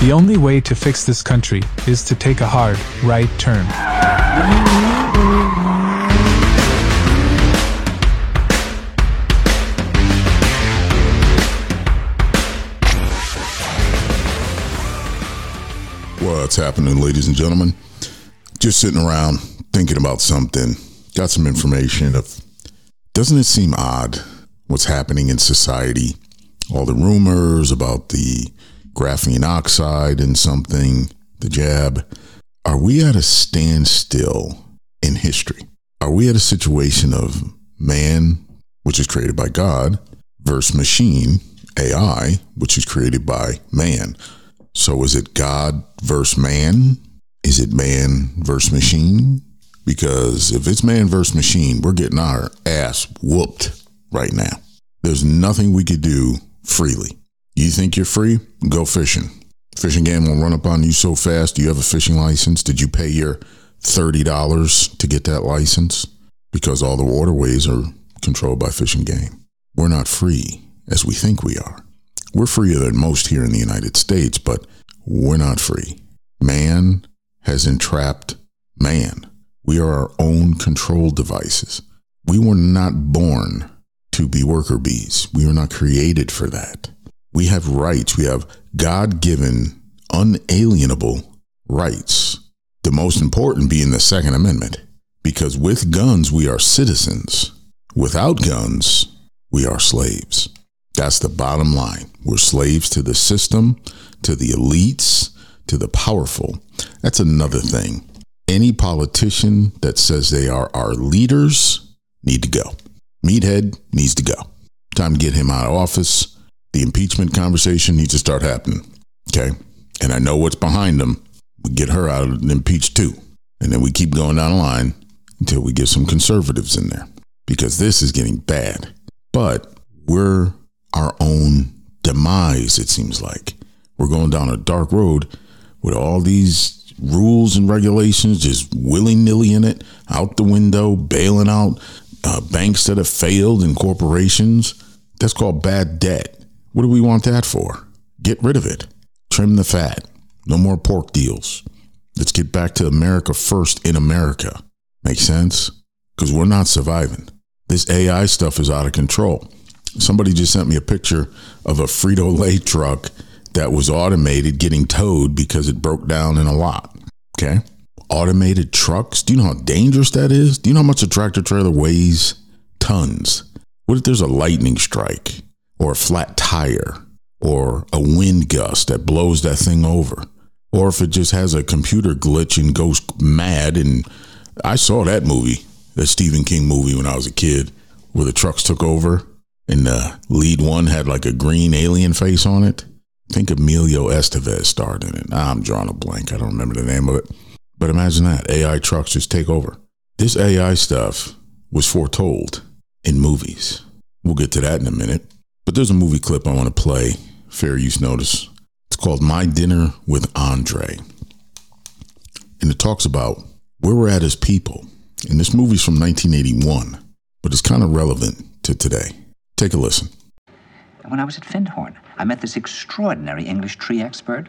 The only way to fix this country is to take a hard right turn. What's happening, ladies and gentlemen? Just sitting around thinking about something. Got some information of doesn't it seem odd what's happening in society? All the rumors about the graphene oxide and something, the jab. Are we at a standstill in history? Are we at a situation of man, which is created by God, versus machine, AI, which is created by man? So is it God versus man? Is it man versus machine? Because if it's man versus machine, we're getting our ass whooped right now. There's nothing we could do freely. You think you're free? Go fishing. Fish and Game will run up on you so fast. Do you have a fishing license? Did you pay your $30 to get that license? Because all the waterways are controlled by Fish and Game. We're not free as we think we are. We're freer than most here in the United States, but we're not free. Man has entrapped man. We are our own control devices. We were not born to be worker bees. We were not created for that. We have rights. We have God given, unalienable rights. The most important being the Second Amendment. Because with guns, we are citizens. Without guns, we are slaves. That's the bottom line. We're slaves to the system, to the elites, to the powerful. That's another thing. Any politician that says they are our leaders need to go. Meathead needs to go. Time to get him out of office the impeachment conversation needs to start happening. Okay. And I know what's behind them. We get her out and impeach too. And then we keep going down the line until we get some conservatives in there because this is getting bad. But we're our own demise, it seems like. We're going down a dark road with all these rules and regulations just willy nilly in it, out the window, bailing out uh, banks that have failed and corporations. That's called bad debt. What do we want that for? Get rid of it. Trim the fat. No more pork deals. Let's get back to America first in America. Make sense? Because we're not surviving. This AI stuff is out of control. Somebody just sent me a picture of a Frito Lay truck that was automated getting towed because it broke down in a lot. Okay. Automated trucks. Do you know how dangerous that is? Do you know how much a tractor trailer weighs? Tons. What if there's a lightning strike? or a flat tire or a wind gust that blows that thing over or if it just has a computer glitch and goes mad and I saw that movie, the Stephen King movie when I was a kid where the trucks took over and the lead one had like a green alien face on it. I think Emilio Estevez starred in it. I'm drawing a blank. I don't remember the name of it. But imagine that AI trucks just take over. This AI stuff was foretold in movies. We'll get to that in a minute. But there's a movie clip I want to play, fair use notice. It's called My Dinner with Andre. And it talks about where we're at as people. And this movie's from 1981, but it's kind of relevant to today. Take a listen. When I was at Findhorn, I met this extraordinary English tree expert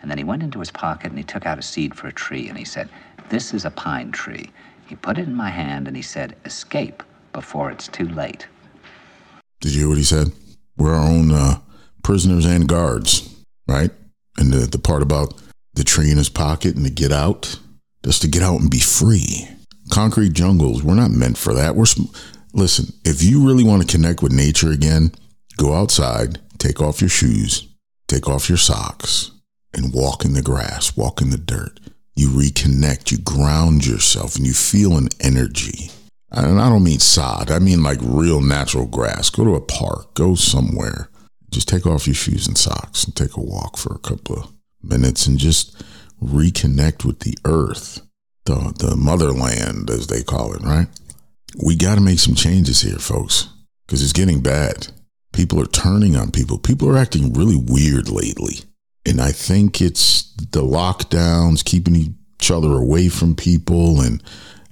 And then he went into his pocket and he took out a seed for a tree and he said, This is a pine tree. He put it in my hand and he said, Escape before it's too late. Did you hear what he said? We're our own uh, prisoners and guards, right? And the, the part about the tree in his pocket and to get out, just to get out and be free. Concrete jungles, we're not meant for that. We're listen, if you really want to connect with nature again, go outside, take off your shoes, take off your socks, and walk in the grass, walk in the dirt. You reconnect, you ground yourself, and you feel an energy. And I don't mean sod, I mean like real natural grass. Go to a park, go somewhere. Just take off your shoes and socks and take a walk for a couple of minutes and just reconnect with the earth, the, the motherland, as they call it, right? We got to make some changes here, folks, because it's getting bad. People are turning on people. People are acting really weird lately. And I think it's the lockdowns keeping each other away from people. And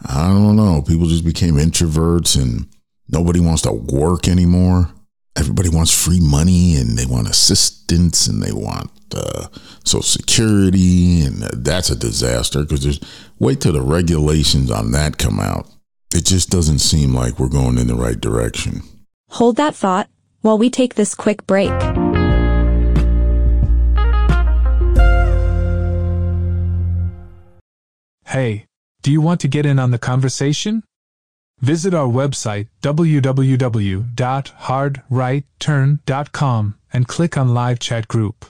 I don't know, people just became introverts and nobody wants to work anymore. Everybody wants free money and they want assistance and they want uh, Social Security. And that's a disaster because there's wait till the regulations on that come out. It just doesn't seem like we're going in the right direction. Hold that thought while we take this quick break. Hey, do you want to get in on the conversation? Visit our website www.hardrightturn.com and click on Live Chat Group.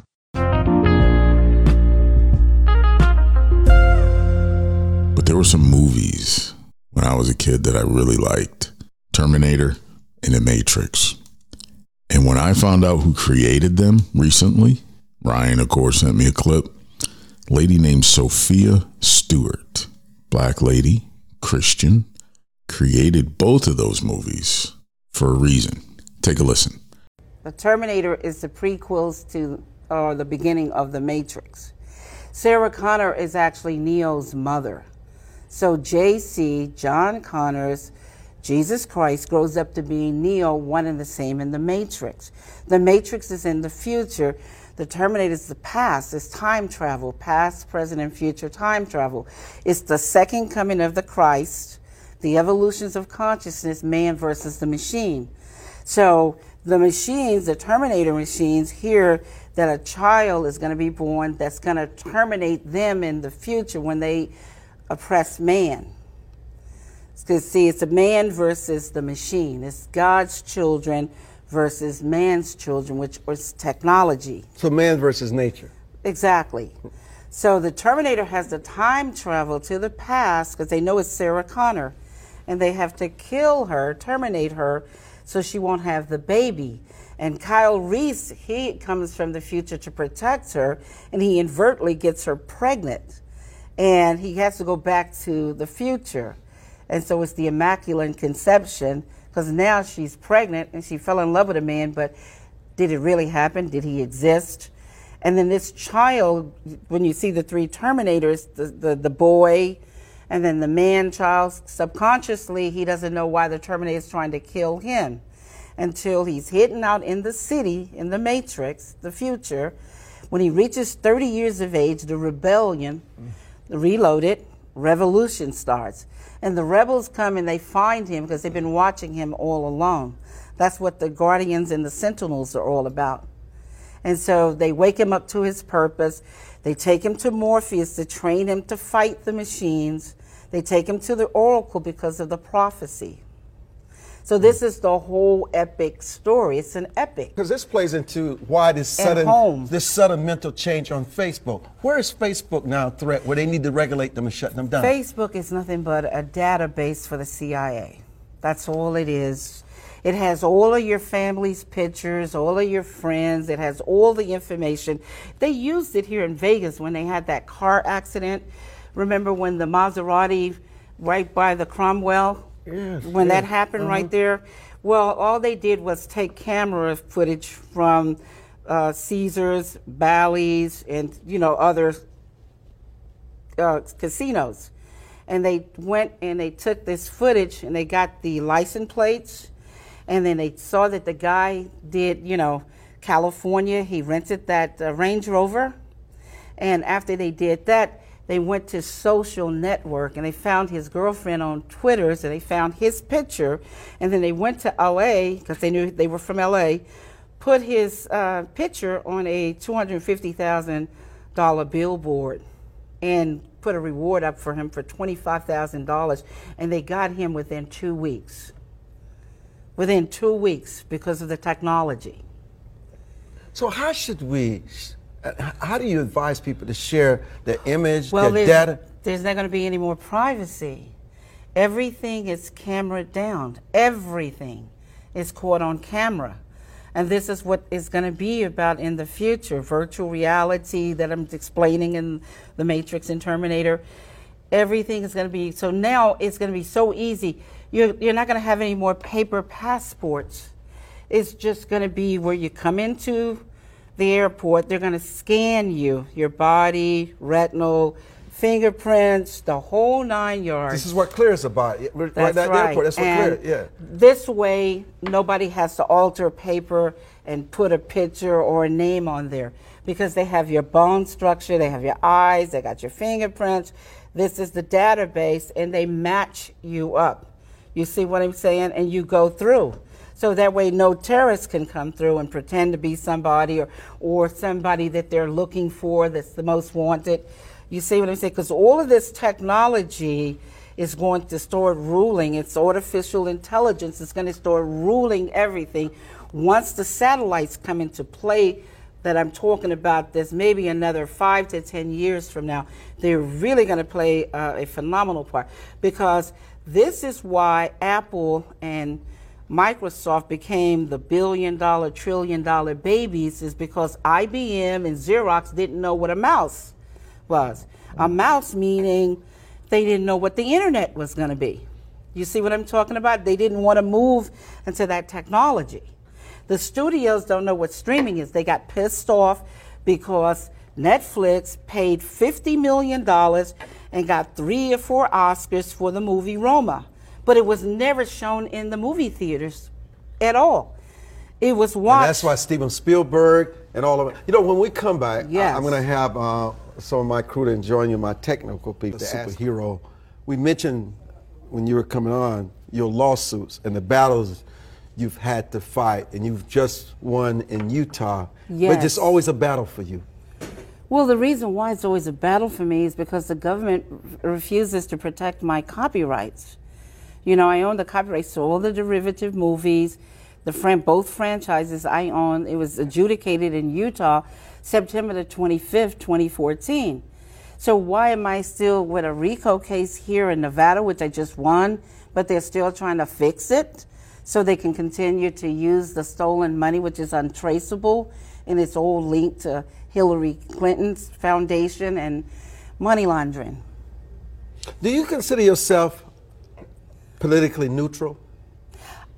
But there were some movies when I was a kid that I really liked Terminator and The Matrix. And when I found out who created them recently, Ryan, of course, sent me a clip. Lady named Sophia Stewart, black lady, Christian, created both of those movies for a reason. Take a listen. The Terminator is the prequels to or the beginning of The Matrix. Sarah Connor is actually Neo's mother. So JC, John Connors, Jesus Christ grows up to be Neo, one and the same in the Matrix. The Matrix is in the future. The Terminator is the past. It's time travel, past, present, and future time travel. It's the second coming of the Christ, the evolutions of consciousness, man versus the machine. So the machines, the Terminator machines, hear that a child is going to be born that's going to terminate them in the future when they oppress man. Because, see, it's a man versus the machine. It's God's children versus man's children, which was technology. So, man versus nature. Exactly. So, the Terminator has to time travel to the past because they know it's Sarah Connor. And they have to kill her, terminate her, so she won't have the baby. And Kyle Reese, he comes from the future to protect her, and he inadvertently gets her pregnant. And he has to go back to the future. And so it's the Immaculate Conception, because now she's pregnant and she fell in love with a man, but did it really happen? Did he exist? And then this child, when you see the three Terminators, the, the, the boy, and then the man child, subconsciously, he doesn't know why the Terminator is trying to kill him until he's hidden out in the city, in the Matrix, the future. When he reaches 30 years of age, the rebellion, the reloaded, revolution starts. And the rebels come and they find him because they've been watching him all along. That's what the Guardians and the Sentinels are all about. And so they wake him up to his purpose. They take him to Morpheus to train him to fight the machines. They take him to the Oracle because of the prophecy. So this is the whole epic story. It's an epic. Because this plays into why this sudden this sudden mental change on Facebook. Where is Facebook now a threat where they need to regulate them and shut them down? Facebook is nothing but a database for the CIA. That's all it is. It has all of your family's pictures, all of your friends. It has all the information. They used it here in Vegas when they had that car accident. Remember when the Maserati right by the Cromwell Yes, when yes. that happened Uh-huh. right there. Well, all they did was take camera footage from uh, Caesars, Bally's, and you know other uh, casinos, and they went and they took this footage and they got the license plates, and then they saw that the guy did you know California. He rented that uh, Range Rover, and after they did that, they went to social network and they found his girlfriend on Twitter, so they found his picture, and then they went to LA because they knew they were from LA, put his uh, picture on a two hundred fifty thousand dollar billboard and put a reward up for him for $25,000, and they got him within two weeks. Within two weeks because of the technology. So, how should we, how do you advise people to share their image, well, their there's, data? There's not going to be any more privacy. Everything is camera down. Everything is caught on camera. And this is what is going to be about in the future virtual reality that I'm explaining in The Matrix and Terminator. Everything is going to be so now it's going to be so easy. You're, you're not going to have any more paper passports. It's just going to be where you come into the airport, they're going to scan you, your body, retinal, fingerprints, the whole nine yards. This is what CLEAR's about. Right, that's that right. Airport, that's what and CLEAR's, yeah. This way, nobody has to alter paper and put a picture or a name on there because they have your bone structure, they have your eyes, they got your fingerprints. This is the database, and they match you up. You see what I'm saying? And you go through. So that way, no terrorist can come through and pretend to be somebody or, or somebody that they're looking for that's the most wanted. You see what I'm saying? Because all of this technology is going to start ruling. It's artificial intelligence. It's going to start ruling everything. Once the satellites come into play, that I'm talking about, there's maybe another five to 10 years from now, they're really going to play uh, a phenomenal part because this is why Apple and Microsoft became the billion dollar, trillion dollar babies is because IBM and Xerox didn't know what a mouse was. A mouse meaning they didn't know what the internet was going to be. You see what I'm talking about? They didn't want to move into that technology. The studios don't know what streaming is. They got pissed off because Netflix paid $50 million and got three or four Oscars for the movie Roma. But it was never shown in the movie theaters at all. It was watched. And that's why Steven Spielberg and all of it. You know, when we come back, yes. I, am going to have uh, some of my crew to join you, my technical people, the superhero. We mentioned when you were coming on your lawsuits and the battles you've had to fight, and you've just won in Utah. Yes. But it's always a battle for you. Well, the reason why it's always a battle for me is because the government refuses to protect my copyrights. You know, I own the copyrights to all the derivative movies, the fran- both franchises I own. It was adjudicated in Utah September the 25th, 2014. So why am I still with a RICO case here in Nevada, which I just won, but they're still trying to fix it so they can continue to use the stolen money, which is untraceable, and it's all linked to Hillary Clinton's foundation and money laundering. Do you consider yourself politically neutral?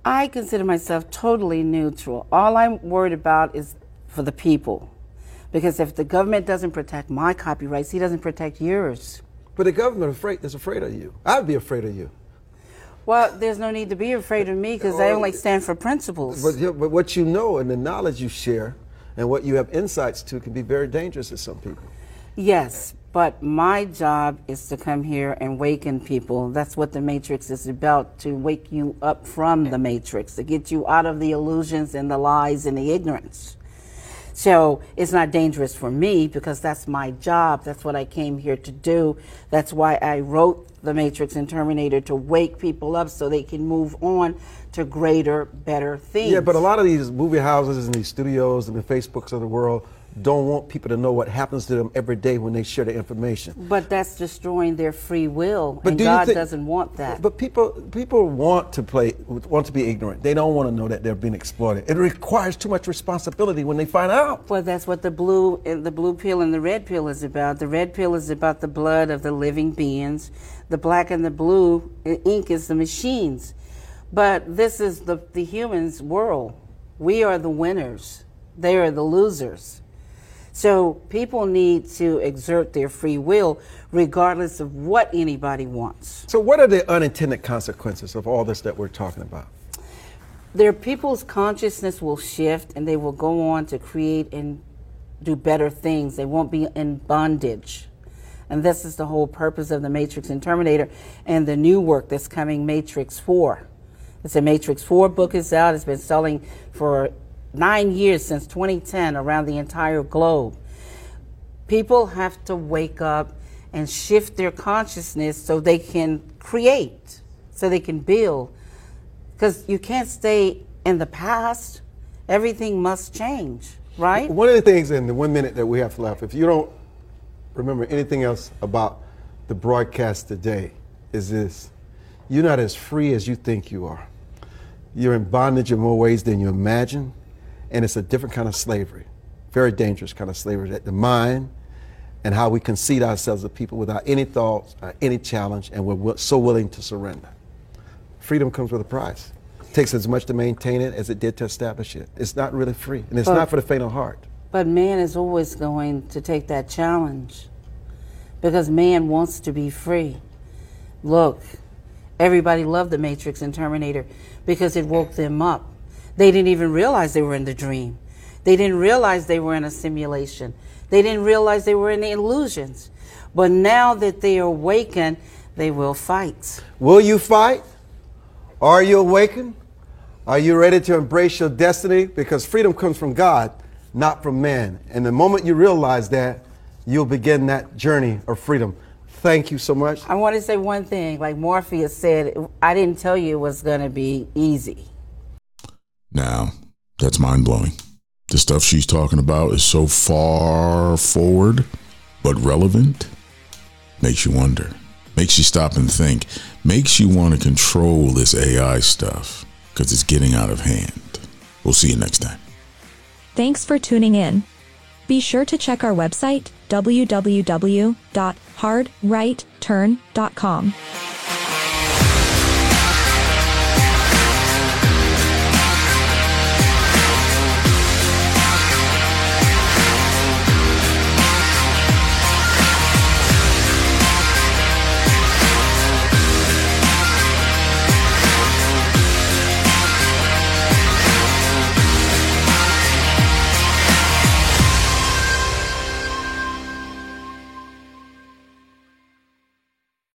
I consider myself totally neutral. All I'm worried about is for the people. Because if the government doesn't protect my copyrights, he doesn't protect yours. But the government afraid is afraid of you. I'd be afraid of you. Well, there's no need to be afraid of me because I only oh. stand for principles. But, but what you know and the knowledge you share and what you have insights to can be very dangerous to some people. Yes, but my job is to come here and waken people. That's what the Matrix is about to wake you up from the Matrix, to get you out of the illusions and the lies and the ignorance. So it's not dangerous for me because that's my job. That's what I came here to do. That's why I wrote The Matrix and Terminator to wake people up so they can move on to greater, better things. Yeah, but a lot of these movie houses and these studios and the Facebooks of the world don't want people to know what happens to them every day when they share the information. But that's destroying their free will, but and do God think, doesn't want that. But people people want to play want to be ignorant. They don't want to know that they're being exploited. It requires too much responsibility when they find out. Well, that's what the blue the blue pill and the red pill is about. The red pill is about the blood of the living beings. The black and the blue ink is the machines. But this is the the humans' world. We are the winners. They are the losers. So people need to exert their free will regardless of what anybody wants. So, what are the unintended consequences of all this that we're talking about? Their people's consciousness will shift and they will go on to create and do better things. They won't be in bondage. And this is the whole purpose of the Matrix and Terminator and the new work that's coming, Matrix 4. It's a Matrix 4 book is out. It's been selling for nine years since 2010 around the entire globe. People have to wake up and shift their consciousness so they can create, so they can build. Because you can't stay in the past, everything must change, right? One of the things in the one minute that we have left, if you don't remember anything else about the broadcast today, is this you're not as free as you think you are. You're in bondage in more ways than you imagine, and it's a different kind of slavery, very dangerous kind of slavery that the mind and how we concede ourselves to people without any thoughts, uh, any challenge, and we're so willing to surrender. Freedom comes with a price. It takes as much to maintain it as it did to establish it. It's not really free, and it's but, not for the faint of heart. But man is always going to take that challenge because man wants to be free. Look, everybody loved the Matrix and Terminator because it woke them up. They didn't even realize they were in the dream. They didn't realize they were in a simulation. They didn't realize they were in the illusions. But now that they are awakened, they will fight. Will you fight? Are you awakened? Are you ready to embrace your destiny? Because freedom comes from God, not from man. And the moment you realize that, you'll begin that journey of freedom. Thank you so much. I want to say one thing. Like Morpheus said, I didn't tell you it was going to be easy. Now, that's mind blowing. The stuff she's talking about is so far forward, but relevant. Makes you wonder. Makes you stop and think. Makes you want to control this AI stuff because it's getting out of hand. We'll see you next time. Thanks for tuning in. Be sure to check our website, www.hardrightturn.com.